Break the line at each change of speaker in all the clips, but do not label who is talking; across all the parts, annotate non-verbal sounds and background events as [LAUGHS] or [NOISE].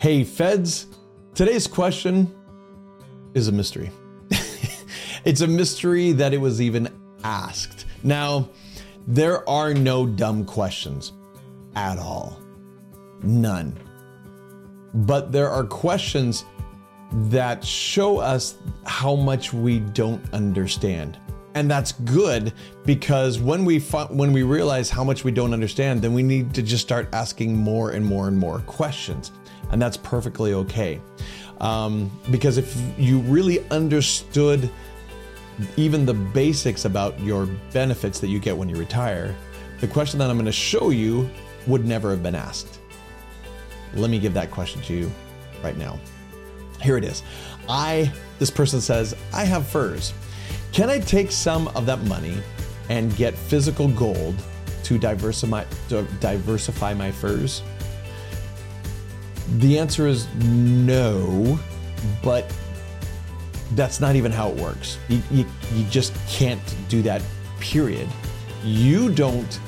Hey, feds, today's question is a mystery. [LAUGHS] it's a mystery that it was even asked. Now, there are no dumb questions at all. None. But there are questions that show us how much we don't understand. And that's good because when we when we realize how much we don't understand, then we need to just start asking more and more and more questions, and that's perfectly okay. Um, because if you really understood even the basics about your benefits that you get when you retire, the question that I'm going to show you would never have been asked. Let me give that question to you right now. Here it is. I, this person says, I have FERS. Can I take some of that money and get physical gold to diversify, to diversify my FERS? The answer is no, but that's not even how it works. You, you, you just can't do that, period. You don't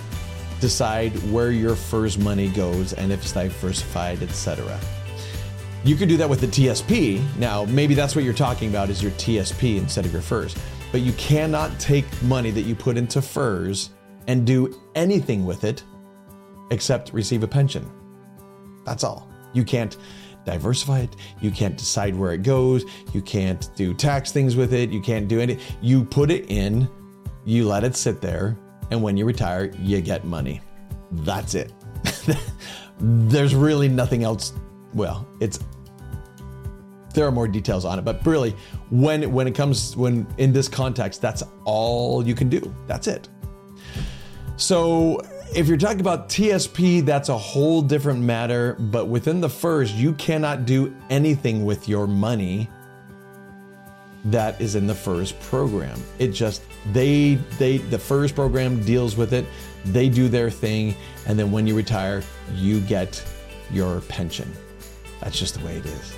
decide where your FERS money goes and if it's diversified, etc. You could do that with the TSP. Now, maybe that's what you're talking about is your TSP instead of your FERS. But you cannot take money that you put into FERS and do anything with it except receive a pension. That's all. You can't diversify it. You can't decide where it goes. You can't do tax things with it. You can't do any. You put it in, you let it sit there, and when you retire, you get money. That's it. [LAUGHS] There's really nothing else well, it's there are more details on it, but really, when when it comes when in this context, that's all you can do. That's it. So if you're talking about TSP, that's a whole different matter. But within the FERS, you cannot do anything with your money that is in the FERS program. It just they they the FERS program deals with it. They do their thing, and then when you retire, you get your pension. That's just the way it is.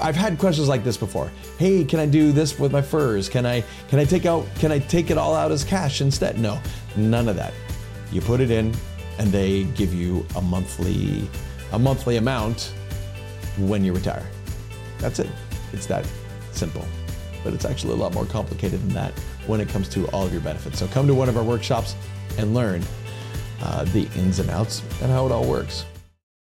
I've had questions like this before. Hey, can I do this with my FERS? Can I can I take out can I take it all out as cash instead? No, none of that. You put it in and they give you a monthly a monthly amount when you retire. That's it. It's that simple. But it's actually a lot more complicated than that when it comes to all of your benefits. So come to one of our workshops and learn uh, the ins and outs and how it all works.